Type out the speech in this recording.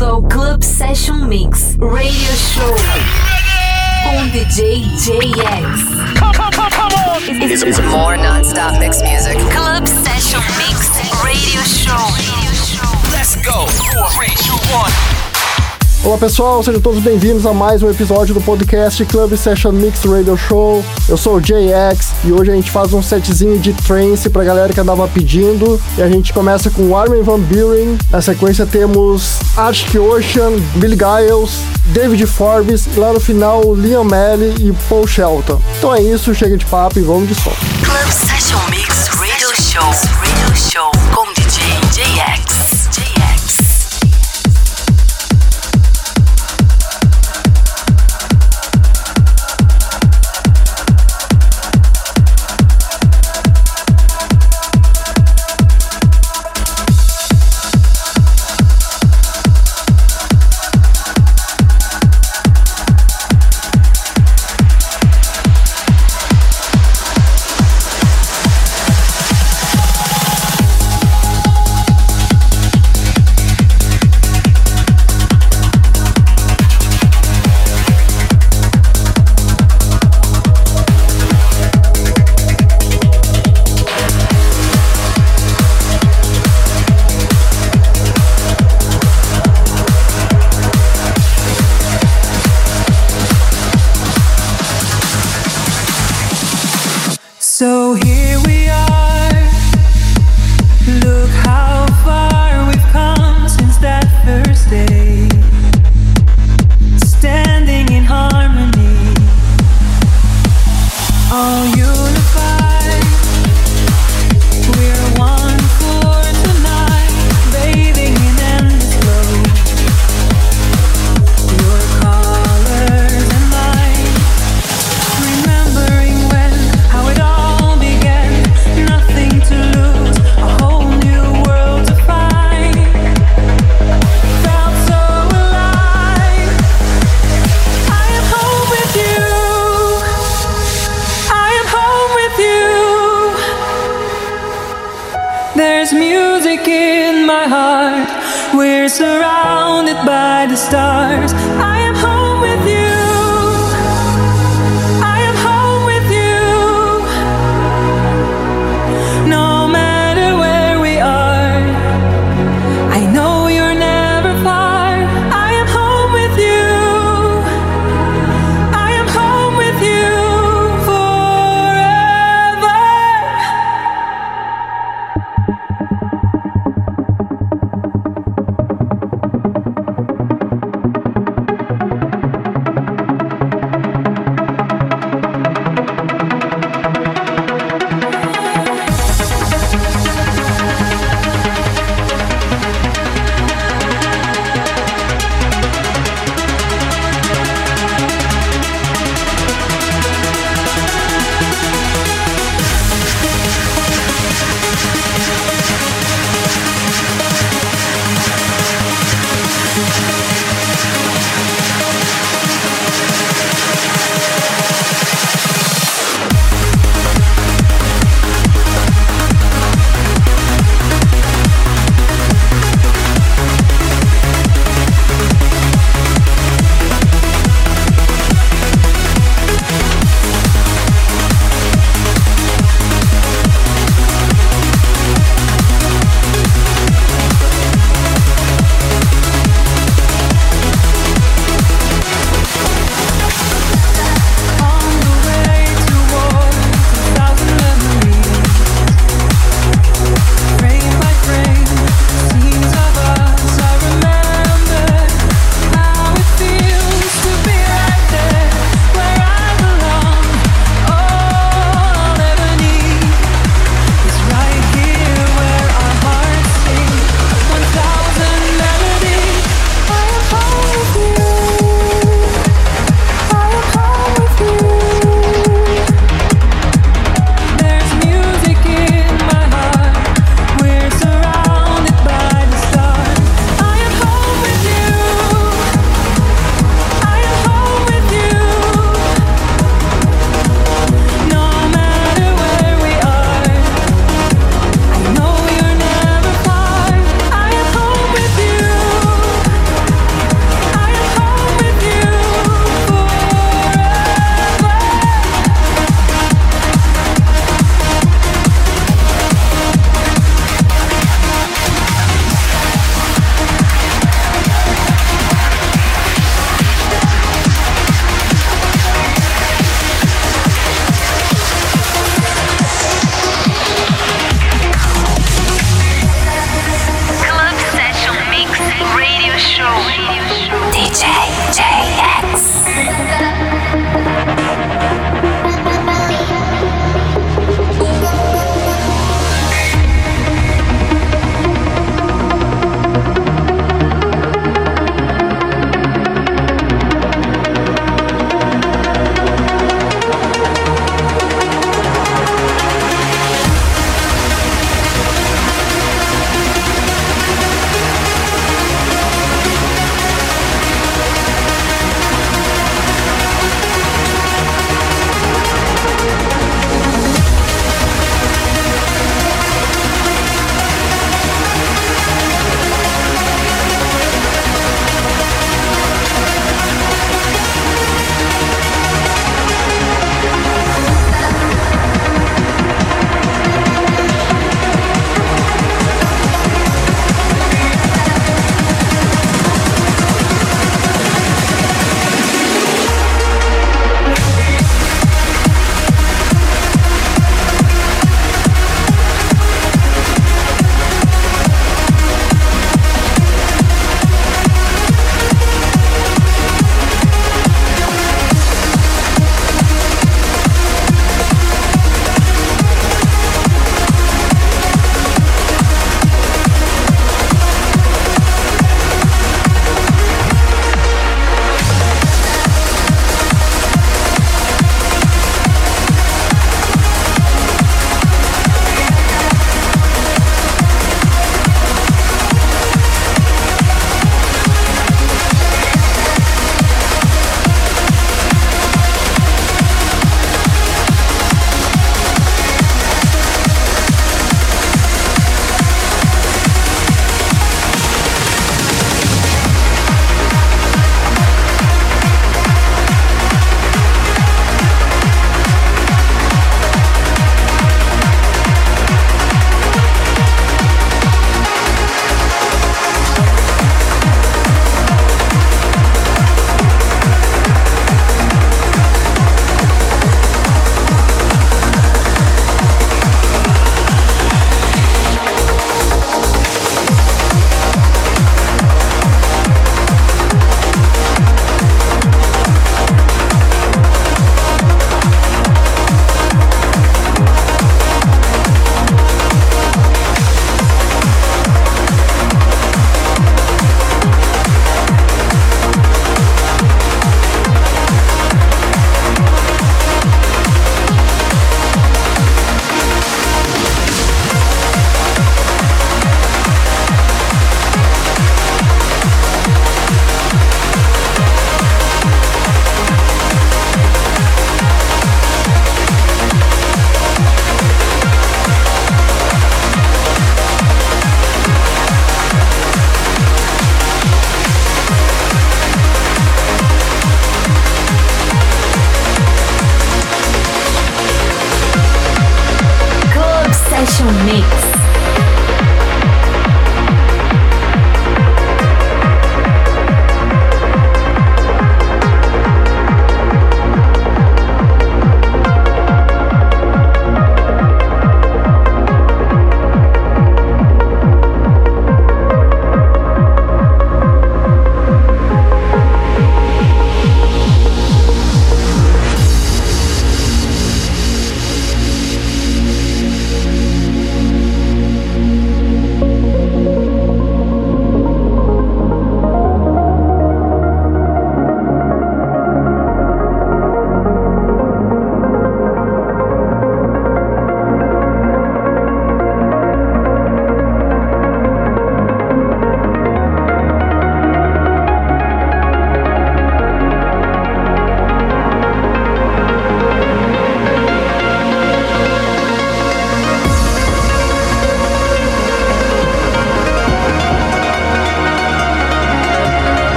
bem-vindo ao Club Session Mix Radio Show com DJ JX. It's, it's more non-stop mix music. Club Session Mix Radio Show. Let's go. Four, three, two, one. Olá pessoal, sejam todos bem-vindos a mais um episódio do podcast Club Session Mix Radio Show. Eu sou o JX e hoje a gente faz um setzinho de trance pra galera que andava pedindo. E a gente começa com Armin Van Buren. Na sequência temos Arctic Ocean, Billy Giles, David Forbes e lá no final Liam Melly e Paul Shelton. Então é isso, chega de papo e vamos de som. Club Session Mix Radio Show. Radio Show com DJ JX.